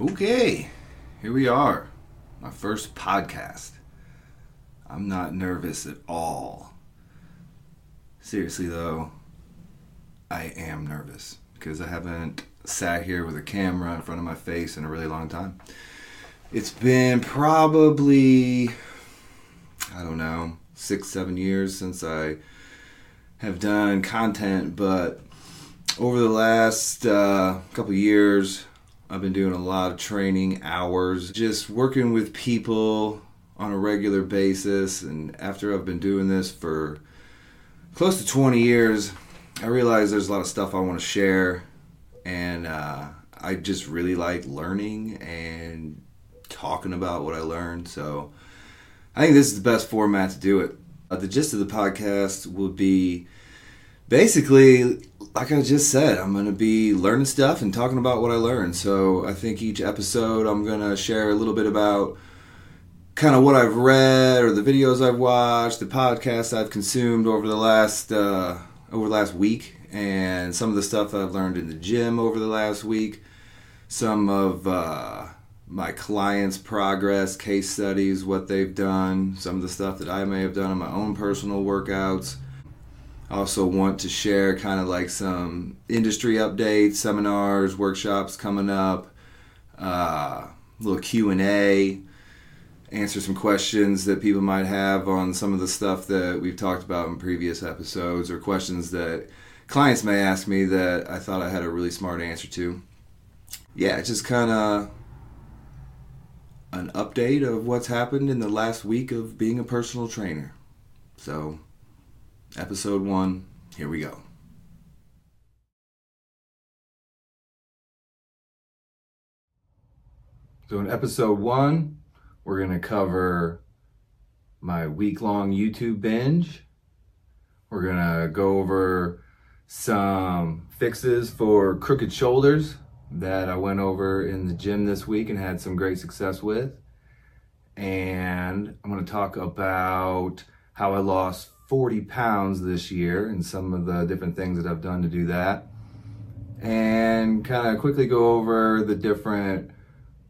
Okay, here we are. My first podcast. I'm not nervous at all. Seriously, though, I am nervous because I haven't sat here with a camera in front of my face in a really long time. It's been probably, I don't know, six, seven years since I have done content, but over the last uh, couple years, I've been doing a lot of training hours, just working with people on a regular basis. And after I've been doing this for close to 20 years, I realize there's a lot of stuff I want to share. And uh, I just really like learning and talking about what I learned. So I think this is the best format to do it. Uh, the gist of the podcast will be basically like I just said, I'm going to be learning stuff and talking about what I learned. So I think each episode I'm going to share a little bit about kind of what I've read or the videos I've watched, the podcasts I've consumed over the last uh, over the last week, and some of the stuff I've learned in the gym over the last week. Some of uh, my clients' progress, case studies, what they've done, some of the stuff that I may have done in my own personal workouts I also want to share kind of like some industry updates, seminars, workshops coming up, uh, little Q and A, answer some questions that people might have on some of the stuff that we've talked about in previous episodes, or questions that clients may ask me that I thought I had a really smart answer to. Yeah, just kind of an update of what's happened in the last week of being a personal trainer. So episode one. Here we go. So, in episode one, we're going to cover my week long YouTube binge. We're going to go over some fixes for crooked shoulders that I went over in the gym this week and had some great success with. And I'm going to talk about how I lost 40 pounds this year and some of the different things that I've done to do that. And kind of quickly go over the different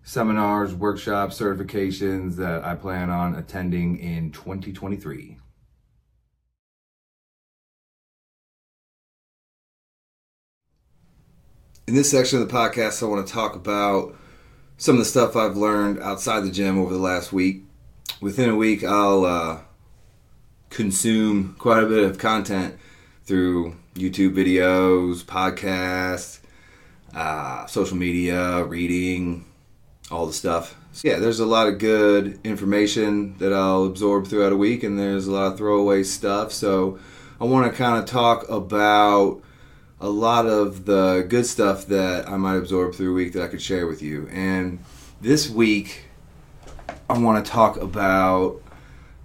seminars, workshops, certifications that I plan on attending in 2023. In this section of the podcast, I want to talk about some of the stuff I've learned outside the gym over the last week. Within a week, I'll uh, consume quite a bit of content through YouTube videos, podcasts, uh, social media, reading, all the stuff. So yeah, there's a lot of good information that I'll absorb throughout a week, and there's a lot of throwaway stuff. So I want to kind of talk about a lot of the good stuff that I might absorb through a week that I could share with you. And this week, I want to talk about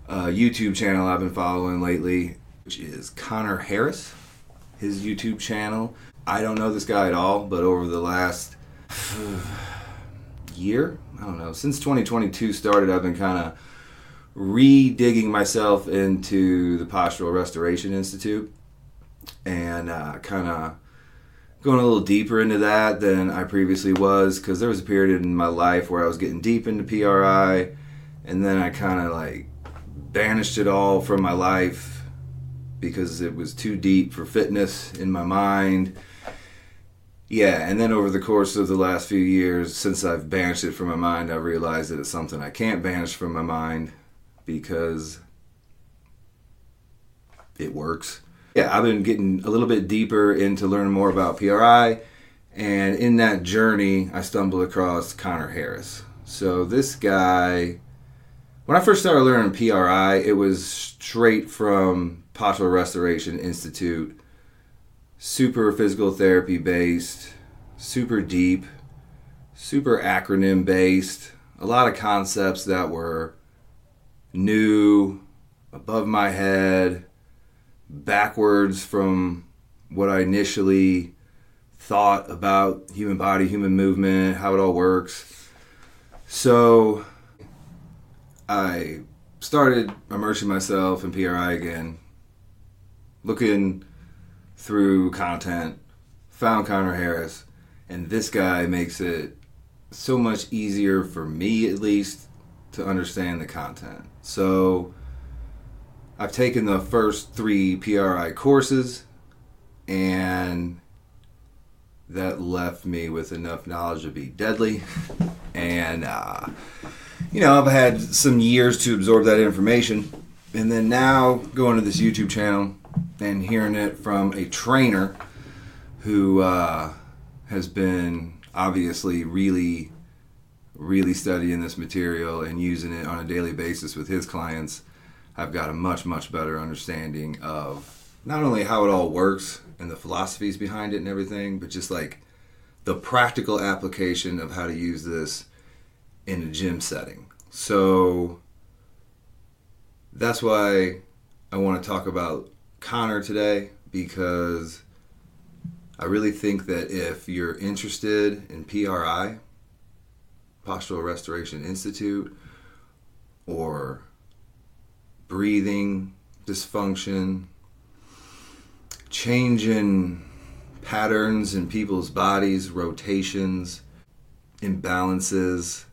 uh, YouTube channel I've been following lately, which is Connor Harris. His YouTube channel. I don't know this guy at all, but over the last year, I don't know, since 2022 started, I've been kind of re-digging myself into the Postural Restoration Institute and uh, kind of going a little deeper into that than I previously was because there was a period in my life where I was getting deep into PRI and then I kind of like banished it all from my life because it was too deep for fitness in my mind. Yeah, and then over the course of the last few years, since I've banished it from my mind, I realized that it's something I can't banish from my mind because it works. Yeah, I've been getting a little bit deeper into learning more about PRI, and in that journey, I stumbled across Connor Harris. So this guy when I first started learning PRI, it was straight from Postural Restoration Institute, super physical therapy based, super deep, super acronym based, a lot of concepts that were new, above my head, backwards from what I initially thought about human body, human movement, how it all works. So I started immersing myself in PRI again, looking through content, found Connor Harris, and this guy makes it so much easier for me at least to understand the content. So I've taken the first three PRI courses and that left me with enough knowledge to be deadly. And, uh, you know, I've had some years to absorb that information. And then now going to this YouTube channel and hearing it from a trainer who uh, has been obviously really, really studying this material and using it on a daily basis with his clients, I've got a much, much better understanding of not only how it all works and the philosophies behind it and everything, but just like the practical application of how to use this in a gym setting. So that's why I want to talk about Connor today because I really think that if you're interested in PRI, Postural Restoration Institute, or breathing dysfunction, change in patterns in people's bodies, rotations, imbalances,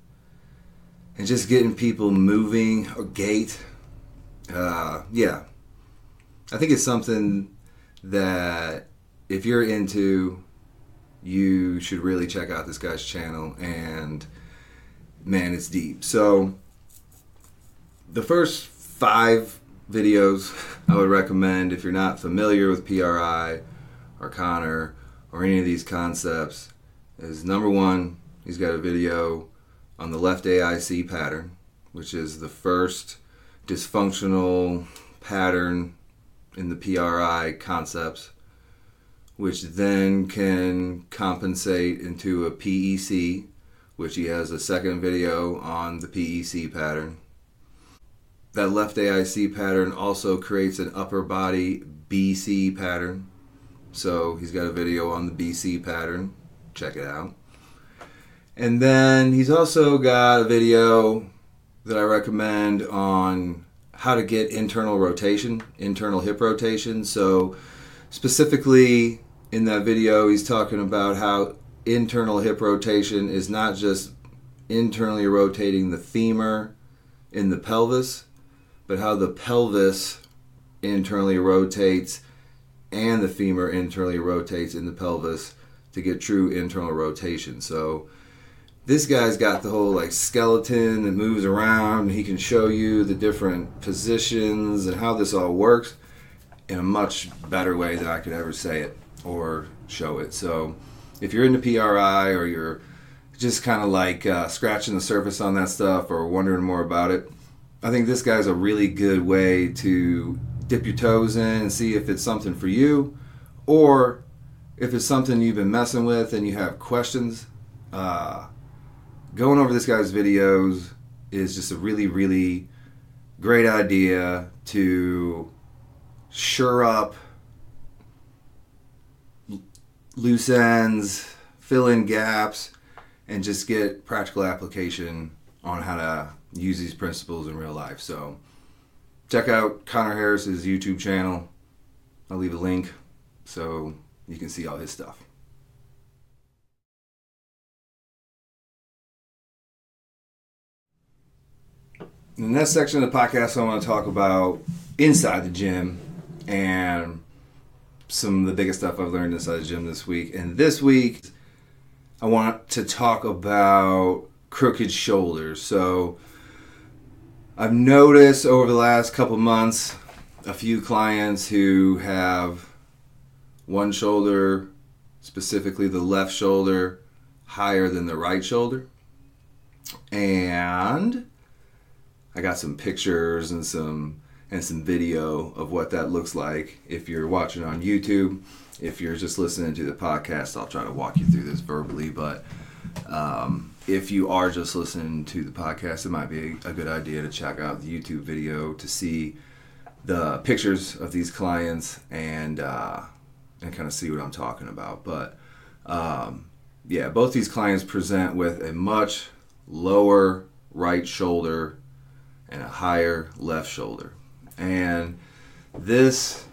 and just getting people moving or gait. Uh, yeah, I think it's something that if you're into, you should really check out this guy's channel. And man, it's deep. So the first five videos I would recommend if you're not familiar with PRI or Connor or any of these concepts is number one, he's got a video on the left AIC pattern, which is the first dysfunctional pattern in the PRI concepts, which then can compensate into a PEC, which he has a second video on the PEC pattern. That left AIC pattern also creates an upper body BC pattern. So he's got a video on the BC pattern. Check it out. And then he's also got a video that I recommend on how to get internal rotation, internal hip rotation. So, specifically in that video, he's talking about how internal hip rotation is not just internally rotating the femur in the pelvis, but how the pelvis internally rotates and the femur internally rotates in the pelvis to get true internal rotation. So, this guy's got the whole like skeleton that moves around. He can show you the different positions and how this all works in a much better way than I could ever say it or show it. So if you're into PRI or you're just kind of like uh, scratching the surface on that stuff or wondering more about it, I think this guy's a really good way to dip your toes in and see if it's something for you or if it's something you've been messing with and you have questions. Uh, going over this guy's videos is just a really, really great idea to sure up loose ends, fill in gaps, and just get practical application on how to use these principles in real life. So, check out Connor Harris's YouTube channel. I'll leave a link so you can see all his stuff. In the next section of the podcast, I want to talk about inside the gym and some of the biggest stuff I've learned inside the gym this week. And this week, I want to talk about crooked shoulders. So, I've noticed over the last couple months a few clients who have one shoulder, specifically the left shoulder, higher than the right shoulder. And I got some pictures and some and some video of what that looks like. If you're watching on YouTube, if you're just listening to the podcast, I'll try to walk you through this verbally. But um, if you are just listening to the podcast, it might be a good idea to check out the YouTube video to see the pictures of these clients and uh, and kind of see what I'm talking about. But um, yeah, both these clients present with a much lower right shoulder and a higher left shoulder. And this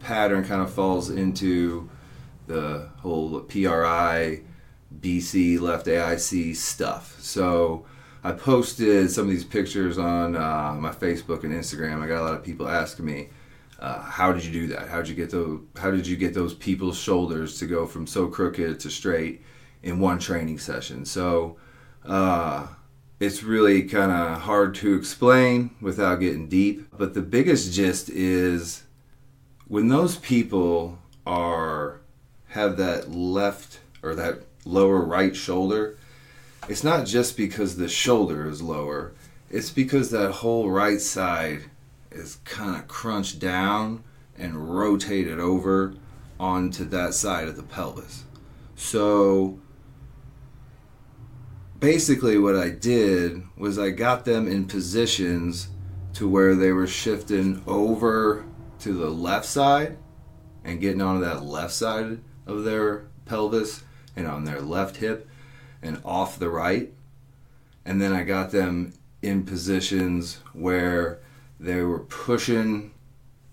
pattern kind of falls into the whole PRI BC left AIC stuff. So I posted some of these pictures on uh, my Facebook and Instagram. I got a lot of people asking me, uh, "How did you do that? How did you get those? How did you get those people's shoulders to go from so crooked to straight in one training session?" So uh, it's really kind of hard to explain without getting deep. But the biggest gist is when those people are have that left or that lower right shoulder, it's not just because the shoulder is lower, it's because that whole right side is kind of crunched down and rotated over onto that side of the pelvis. So basically, what I did was I got them in positions to where they were shifting over to the left side and getting onto that left side of their pelvis and on their left hip and off the right. And then I got them in positions where they were pushing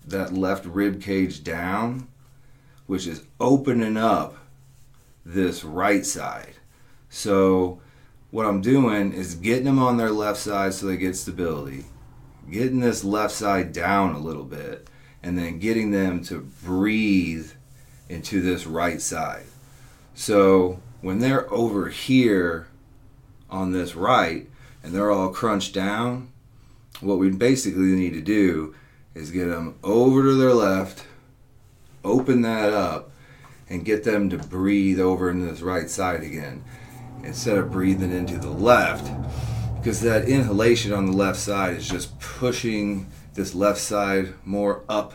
that left rib cage down, which is opening up this right side. So, what I'm doing is getting them on their left side so they get stability, getting this left side down a little bit, and then getting them to breathe into this right side. So when they're over here on this right and they're all crunched down, what we basically need to do is get them over to their left, open that up, and get them to breathe over into this right side again instead of breathing into the left because that inhalation on the left side is just pushing this left side more up,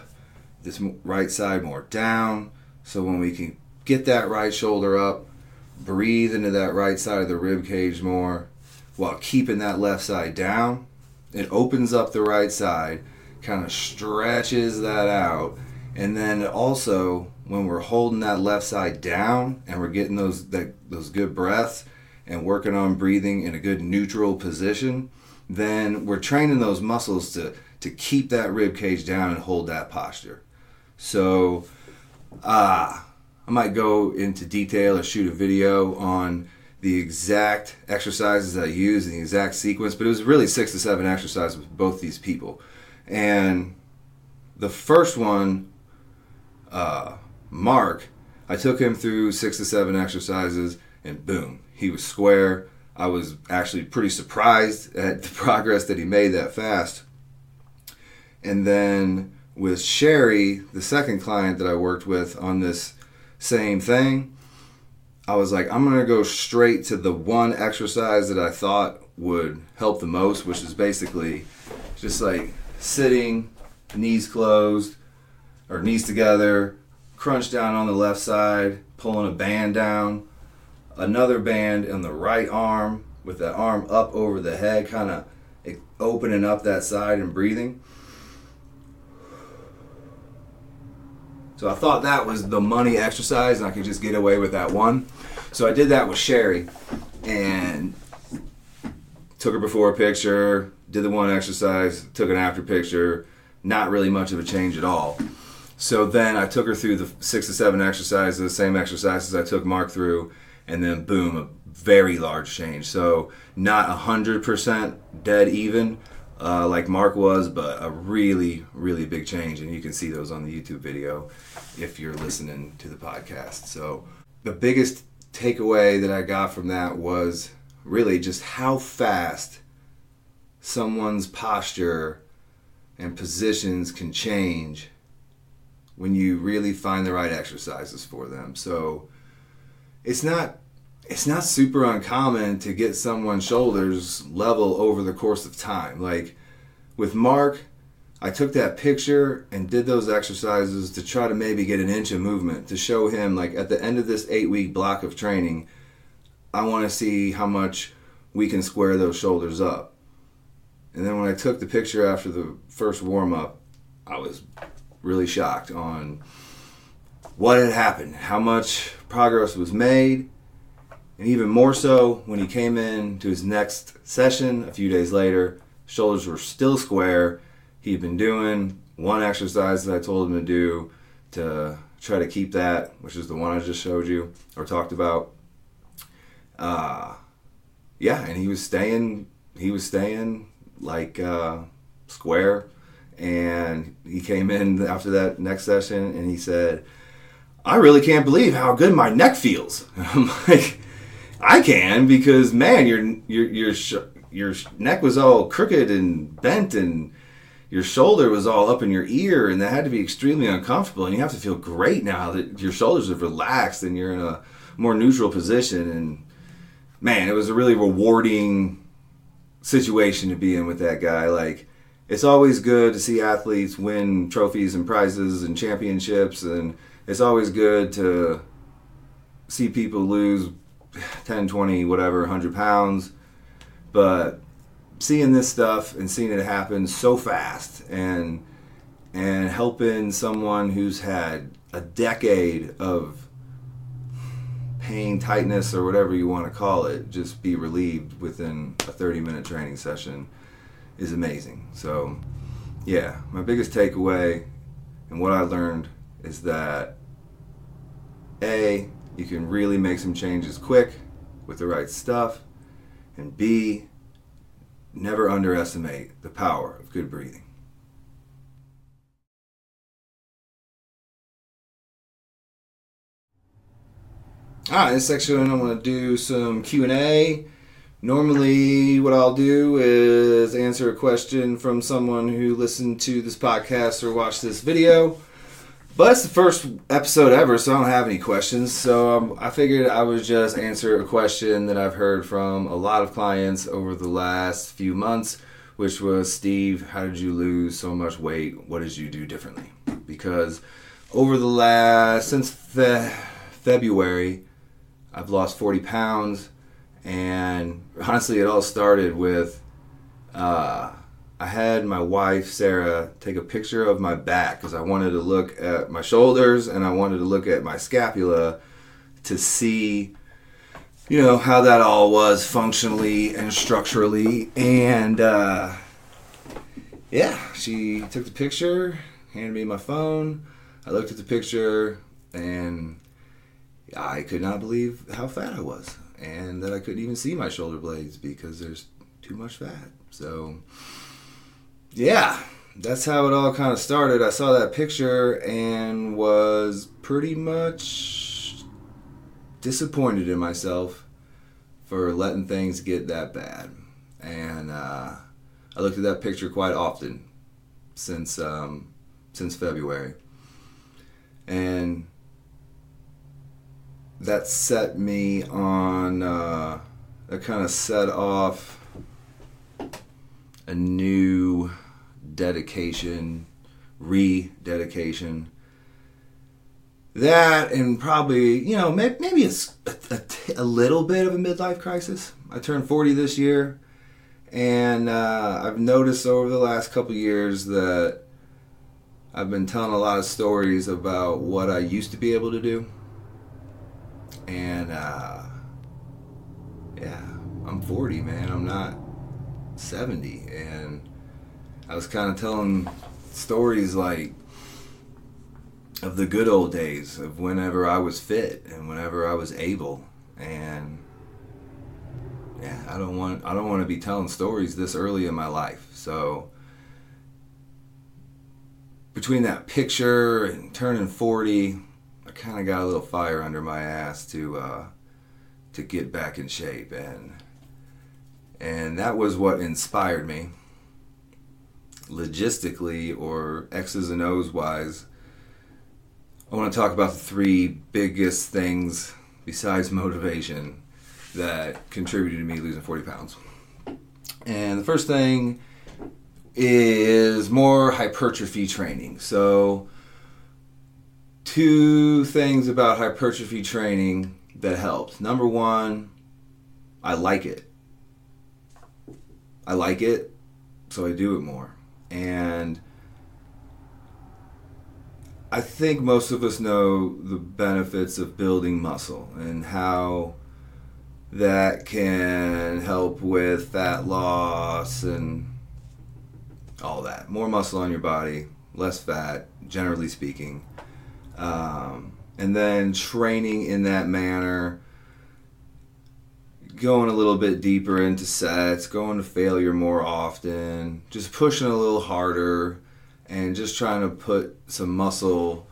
this right side more down. So when we can get that right shoulder up, breathe into that right side of the rib cage more while keeping that left side down. It opens up the right side, kind of stretches that out, and then also when we're holding that left side down and we're getting those that, those good breaths and working on breathing in a good neutral position, then we're training those muscles to to keep that rib cage down and hold that posture. So, ah. Uh, I might go into detail or shoot a video on the exact exercises I use and the exact sequence, but it was really six to seven exercises with both these people. And the first one, uh, Mark, I took him through six to seven exercises, and boom, he was square. I was actually pretty surprised at the progress that he made that fast. And then with Sherry, the second client that I worked with on this same thing. I was like, I'm gonna go straight to the one exercise that I thought would help the most, which is basically just like sitting, knees closed, or knees together, crunch down on the left side, pulling a band down, another band in the right arm with that arm up over the head, kind of opening up that side and breathing. So I thought that was the money exercise, and I could just get away with that one. So I did that with Sherry, and took her before a picture, did the one exercise, took an after picture. Not really much of a change at all. So then I took her through the six to seven exercises, the same exercises I took Mark through, and then boom, a very large change. So not a hundred percent dead even, uh, like Mark was, but a really, really big change. And you can see those on the YouTube video if you're listening to the podcast. So, the biggest takeaway that I got from that was really just how fast someone's posture and positions can change when you really find the right exercises for them. So, it's not it's not super uncommon to get someone's shoulders level over the course of time. Like with Mark, I took that picture and did those exercises to try to maybe get an inch of movement to show him, like, at the end of this eight week block of training, I want to see how much we can square those shoulders up. And then when I took the picture after the first warm up, I was really shocked on what had happened, how much progress was made, and even more so when he came in to his next session a few days later, shoulders were still square. He'd been doing one exercise that I told him to do to try to keep that, which is the one I just showed you or talked about. uh, yeah, and he was staying. He was staying like uh, square, and he came in after that next session, and he said, "I really can't believe how good my neck feels." I'm like, "I can because man, your your your your neck was all crooked and bent and." your shoulder was all up in your ear and that had to be extremely uncomfortable and you have to feel great now that your shoulders have relaxed and you're in a more neutral position and man it was a really rewarding situation to be in with that guy like it's always good to see athletes win trophies and prizes and championships and it's always good to see people lose 10 20 whatever 100 pounds. But seeing this stuff and seeing it happen so fast and and helping someone who's had a decade of pain tightness or whatever you want to call it just be relieved within a 30 minute training session is amazing. So yeah my biggest takeaway and what i learned is that a you can really make some changes quick with the right stuff and b never underestimate the power of good breathing. Ah, in this section I'm going to do some Q&A. Normally what I'll do is answer a question from someone who listened to this podcast or watched this video. But it's the first episode ever, so I don't have any questions. So um, I figured I would just answer a question that I've heard from a lot of clients over the last few months, which was Steve, how did you lose so much weight? What did you do differently? Because over the last, since fe- February, I've lost 40 pounds. And honestly, it all started with. Uh, I had my wife Sarah take a picture of my back because I wanted to look at my shoulders and I wanted to look at my scapula to see, you know, how that all was functionally and structurally. And uh, yeah, she took the picture, handed me my phone. I looked at the picture and I could not believe how fat I was and that I couldn't even see my shoulder blades because there's too much fat. So yeah, that's how it all kind of started. I saw that picture and was pretty much disappointed in myself for letting things get that bad. And uh, I looked at that picture quite often since um, since February, and that set me on. Uh, that kind of set off a new dedication, rededication. That and probably, you know, maybe it's a, little bit of a midlife crisis. I turned 40 this year, and uh, I've noticed over the last couple years that I've been telling a lot of stories about what I used to be able to do. And uh, yeah, I'm 40, man. I'm not 70 and I was kind of telling stories like of the good old days of whenever I was fit and whenever I was able. And yeah I don't want I don't want to be telling stories this early in my life. So between that picture and turning 40 I kind of got a little fire under my ass to uh, to get back in shape. And and that was what inspired me logistically or X's and O's wise. I want to talk about the three biggest things besides motivation that contributed to me losing 40 pounds. And the first thing is more hypertrophy training. So, two things about hypertrophy training that helped. Number one, I like it. I like it, so I do it more. And I think most of us know the benefits of building muscle and how that can help with fat loss and all that. More muscle on your body, less fat, generally speaking. Um, and then training in that manner going a little bit deeper into sets, going to failure more often, just pushing a little harder, and just trying to put some muscle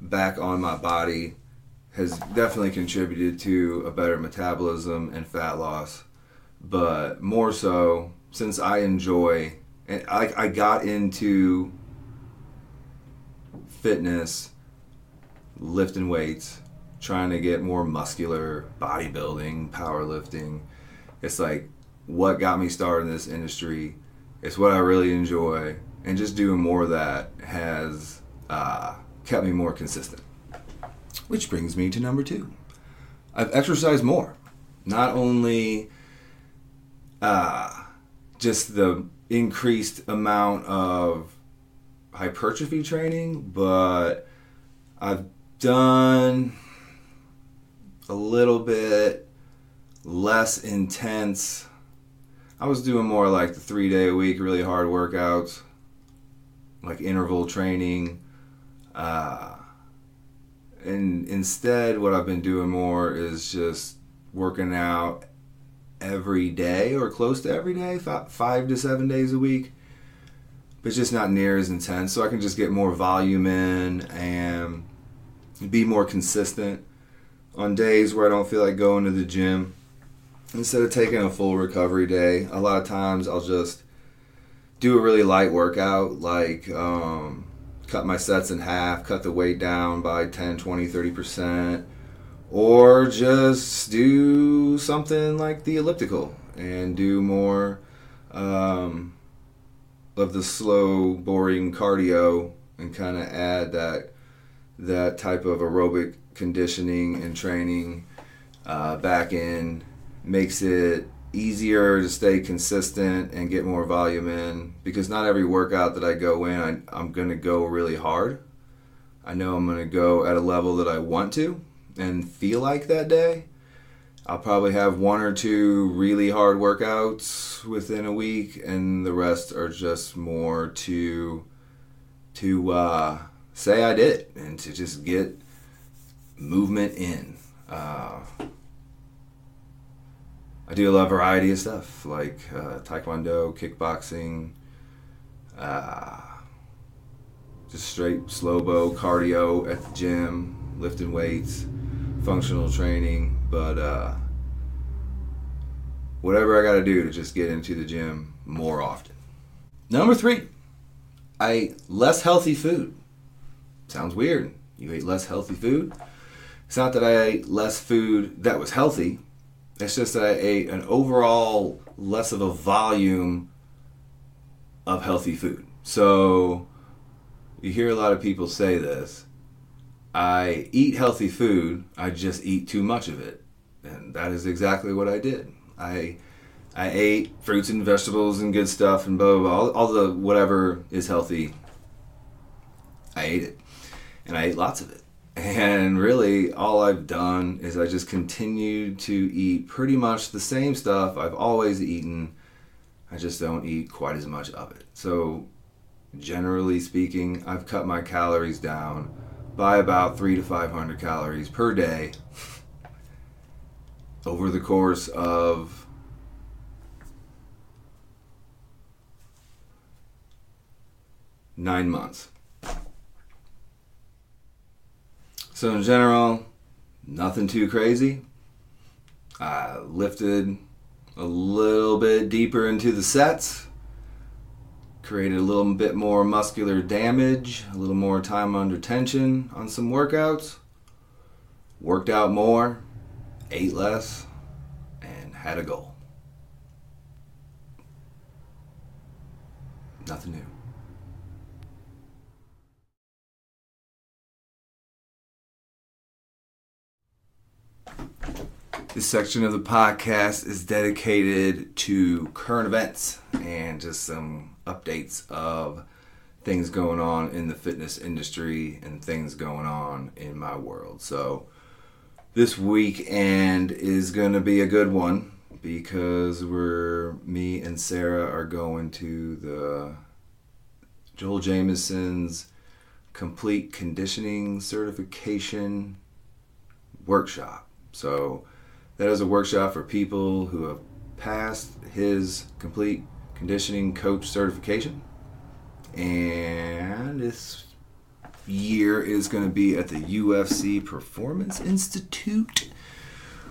back on my body has definitely contributed to a better metabolism and fat loss. But more so, since I enjoy, and I, I got into fitness, lifting weights, trying to get more muscular, bodybuilding, powerlifting. It's like what got me started in this industry. It's what I really enjoy, and just doing more of that has uh, kept me more consistent. Which brings me to number two. I've exercised more. Not only uh, just the increased amount of hypertrophy training, but I've done a little bit less intense. I was doing more like the three day a week, really hard workouts, like interval training. Uh, and instead, what I've been doing more is just working out every day or close to every day, five to seven days a week. But just not near as intense, so I can just get more volume in and be more consistent on days where I don't feel like going to the gym. Instead of taking a full recovery day, a lot of times I'll just do a really light workout, like um, cut my sets in half, cut the weight down by 10, 20, 30%, or just do something like the elliptical and do more um, of the slow, boring cardio and kind of add that that type of aerobic conditioning and training uh, back in makes it easier to stay consistent and get more volume in because not every workout that I go in I, I'm going to go really hard. I know I'm going to go at a level that I want to and feel like that day. I'll probably have one or two really hard workouts within a week, and the rest are just more to to uh, say I did it and to just get movement in. Uh, I do a lot of variety of stuff like uh, taekwondo, kickboxing, uh, just straight slow bow cardio at the gym, lifting weights, functional training. But uh, whatever I got to do to just get into the gym more often. Number three, I eat less healthy food. Sounds weird. You ate less healthy food. It's not that I ate less food that was healthy. It's just that I ate an overall less of a volume of healthy food. So you hear a lot of people say this. I eat healthy food, I just eat too much of it. And that is exactly what I did. I I ate fruits and vegetables and good stuff and blah blah blah. All, all the whatever is healthy. I ate it. And I ate lots of it. And really, all I've done is I just continued to eat pretty much the same stuff I've always eaten. I just don't eat quite as much of it. So, generally speaking, I've cut my calories down by about three to 500 calories per day over the course of nine months. So in general, nothing too crazy. I lifted a little bit deeper into the sets, created a little bit more muscular damage, a little more time under tension on some workouts, worked out more, ate less, and had a goal. Nothing new. This section of the podcast is dedicated to current events and just some updates of things going on in the fitness industry and things going on in my world. So, this weekend is going to be a good one because we're me and Sarah are going to the Joel Jamieson's complete conditioning certification workshop. So That is a workshop for people who have passed his complete conditioning coach certification. And this year is going to be at the UFC Performance Institute,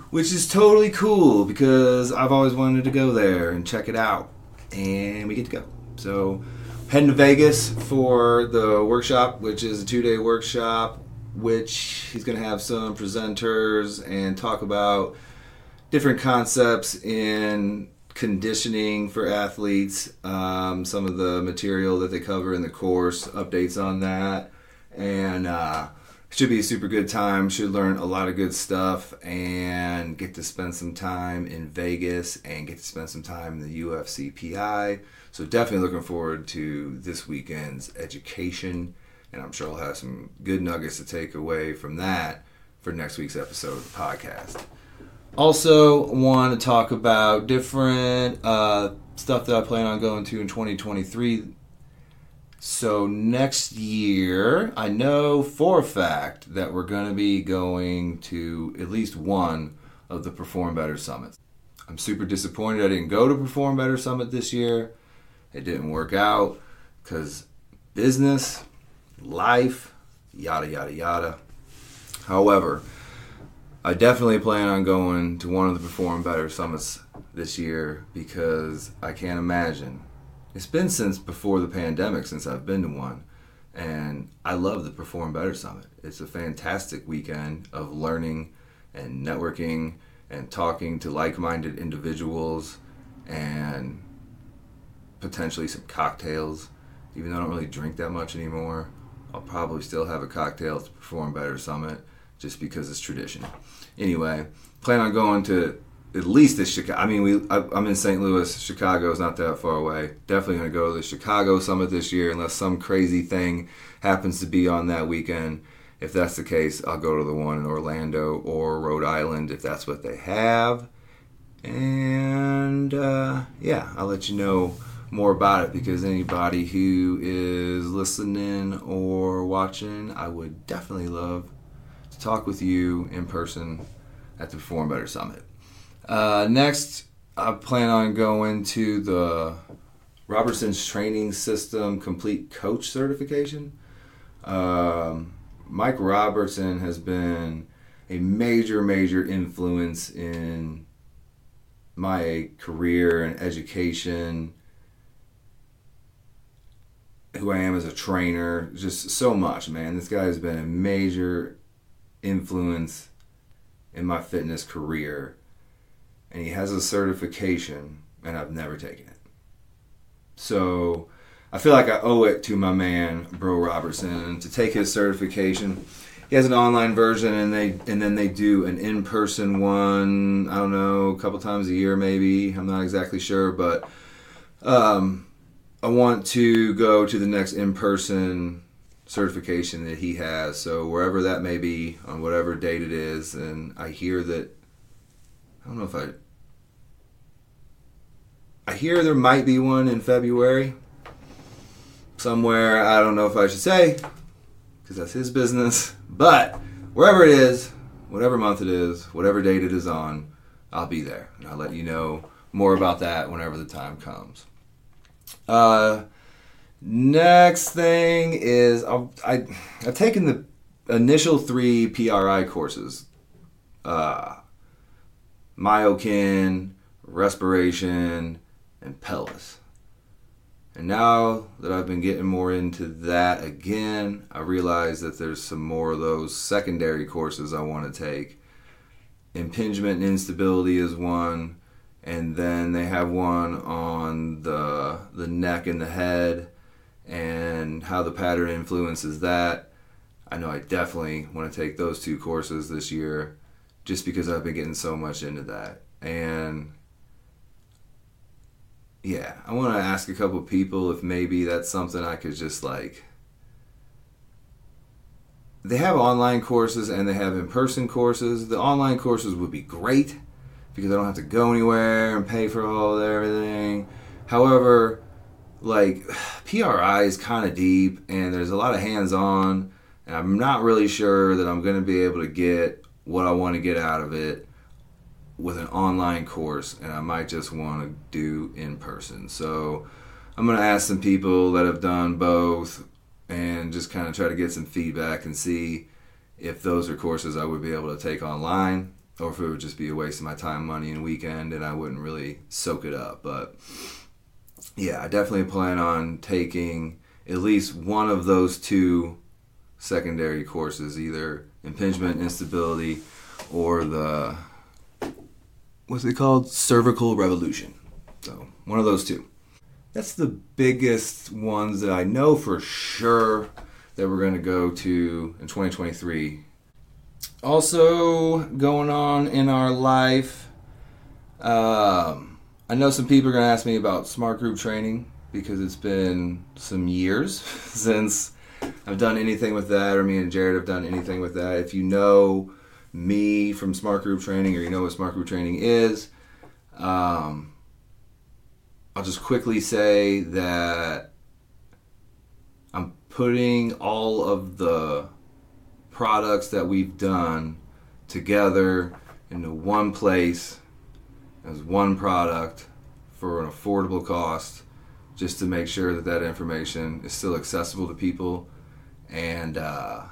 which is totally cool because I've always wanted to go there and check it out. And we get to go. So, heading to Vegas for the workshop, which is a two day workshop, which he's going to have some presenters and talk about different concepts in conditioning for athletes, um, some of the material that they cover in the course, updates on that, and uh, should be a super good time. Should learn a lot of good stuff and get to spend some time in Vegas and get to spend some time in the UFC PI. So definitely looking forward to this weekend's education, and I'm sure I'll have some good nuggets to take away from that for next week's episode of the podcast. Also, want to talk about different uh, stuff that I plan on going to in 2023. So, next year, I know for a fact that we're going to be going to at least one of the Perform Better Summits. I'm super disappointed I didn't go to Perform Better Summit this year. It didn't work out because business, life, yada, yada, yada. However, I definitely plan on going to one of the Perform Better summits this year because I can't imagine. It's been since before the pandemic since I've been to one. And I love the Perform Better Summit. It's a fantastic weekend of learning and networking and talking to like minded individuals and potentially some cocktails. Even though I don't really drink that much anymore, I'll probably still have a cocktail to Perform Better Summit just because it's tradition. Anyway, plan on going to at least the Chicago. I mean, we I, am in St. Louis. Chicago is not that far away. Definitely going to go to the Chicago Summit this year, unless some crazy thing happens to be on that weekend. If that's the case, I'll go to the one in Orlando or Rhode Island if that's what they have. And uh, yeah, I'll let you know more about it because anybody who is listening or watching, I would definitely love talk with you in person at the Perform Better Summit. Uh, next, I plan on going to the Robertson's Training System Complete Coach Certification. Um, Mike Robertson has been a major, major influence in my career and education, who I am as a trainer, just so much, man. This guy has been a major influence in my fitness career. And he has a certification, and I've never taken it. So I feel like I owe it to my man, Bro Robertson, to take his certification. He has an online version, and they and then they do an in-person one. I don't know, a couple times a year, maybe. I'm not exactly sure, but um, I want to go to the next in-person certification that he has. So wherever that may be on whatever date it is, and I hear that I don't know if I I hear there might be one in February somewhere. I don't know if I should say because that's his business, but wherever it is, whatever month it is, whatever date it is on, I'll be there, and I'll let you know more about that whenever the time comes. Uh, Next thing is I've, I, I've taken the initial three PRI courses uh, myokin, respiration, and pelvis. And now that I've been getting more into that again, I realize that there's some more of those secondary courses I want to take. Impingement and instability is one, and then they have one on the the neck and the head and how the pattern influences that. I know I definitely want to take those two courses this year just because I've been getting so much into that. And yeah, I want to ask a couple people if maybe that's something I could just like. They have online courses and they have in person courses. The online courses would be great because I don't have to go anywhere and pay for all of everything. However, like PRI is kind of deep and there's a lot of hands on, and I'm not really sure that I'm going to be able to get what I want to get out of it with an online course, and I might just want to do in person. So I'm going to ask some people that have done both and just kind of try to get some feedback and see if those are courses I would be able to take online or if it would just be a waste of my time, money, and weekend and I wouldn't really soak it up. But yeah, I definitely plan on taking at least one of those two secondary courses, either impingement instability or the what's it called? Cervical revolution. So one of those two. That's the biggest ones that I know for sure that we're going to go to in 2023. Also, going on in our life, um, I know some people are going to ask me about smart group training because it's been some years since I've done anything with that, or me and Jared have done anything with that. If you know me from smart group training, or you know what smart group training is, um, I'll just quickly say that I'm putting all of the products that we've done together into one place as one product for an affordable cost just to make sure that that information is still accessible to people. And uh,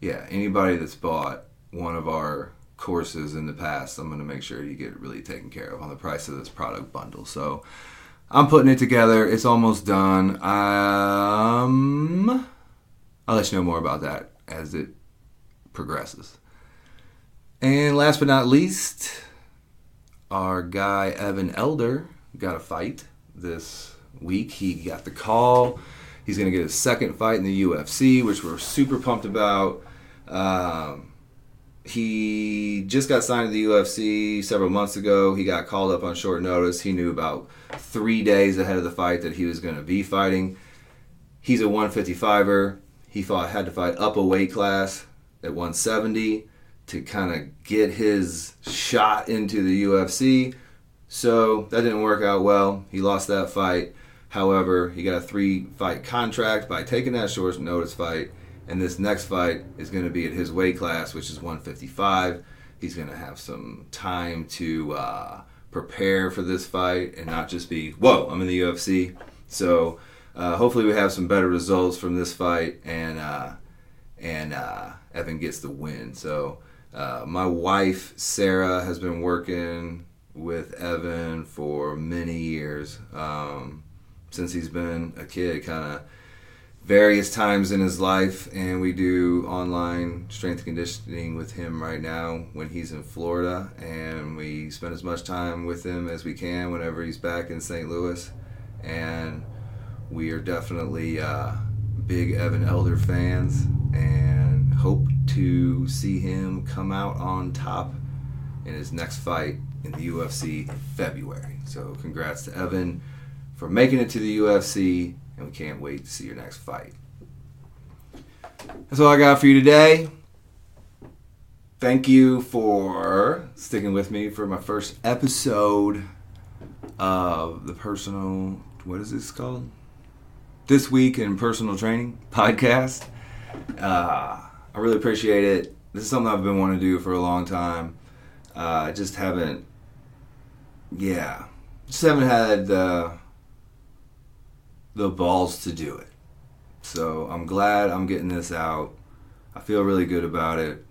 yeah anybody that's bought one of our courses in the past i'm going to make sure you get really taken care of on the price of this product bundle. So i'm putting it together. It's almost done. Um, i'll let you know more about that as it progresses. And last but not least our guy evan elder got a fight this week. He got the call. He's going to get his second fight in the UFC, which we're super pumped about. Um, he just got signed to the UFC several months ago. He got called up on short notice. He knew about three days ahead of the fight that he was going to be fighting. He's a 155er. He fought had to fight up a weight class at 170 to kind of get his shot into the UFC. So that didn't work out well. He lost that fight. However, he got a three fight contract by taking that short notice fight. And this next fight is going to be at his weight class, which is 155. He's going to have some time to uh, prepare for this fight and not just be, whoa, I'm in the UFC. So uh, hopefully we have some better results from this fight and uh, and uh, Evan gets the win. So uh, my wife Sarah has been working with Evan for many years um, since he's been a kid, kind of various times in his life, and we do online strength conditioning with him right now when he's in Florida, and we spend as much time with him as we can whenever he's back in St. Louis, and we are definitely uh, big Evan Elder fans, and hope to see him come out on top in his next fight in the UFC in February. So congrats to Evan for making it to the UFC, and we can't wait to see your next fight. That's all I got for you today. Thank you for sticking with me for my first episode of the personal, what is this called? This Week in Personal Training podcast. Uh, I really appreciate it. This is something I've been wanting to do for a long time. Uh, I just haven't yeah, just haven't had the the balls to do it. So I'm glad I'm getting this out. I feel really good about it.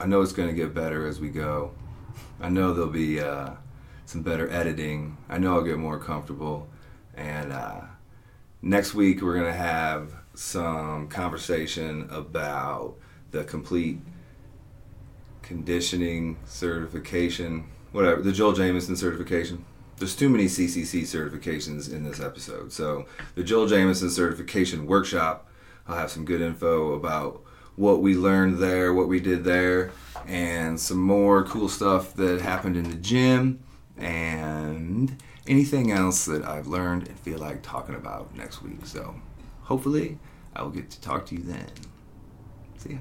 I know it's going to get better as we go. I know there'll be uh, some better editing. I know I'll get more comfortable. And uh, next week we're going to have some conversation about the complete conditioning certification whatever the Joel Jamieson certification. There's too many CCC certifications in this episode. So the Joel Jamieson certification workshop, I'll have some good info about what we learned there, what we did there, and some more cool stuff that happened in the gym, and anything else that I've learned and feel like talking about next week. So hopefully I will get to talk to you then. See ya.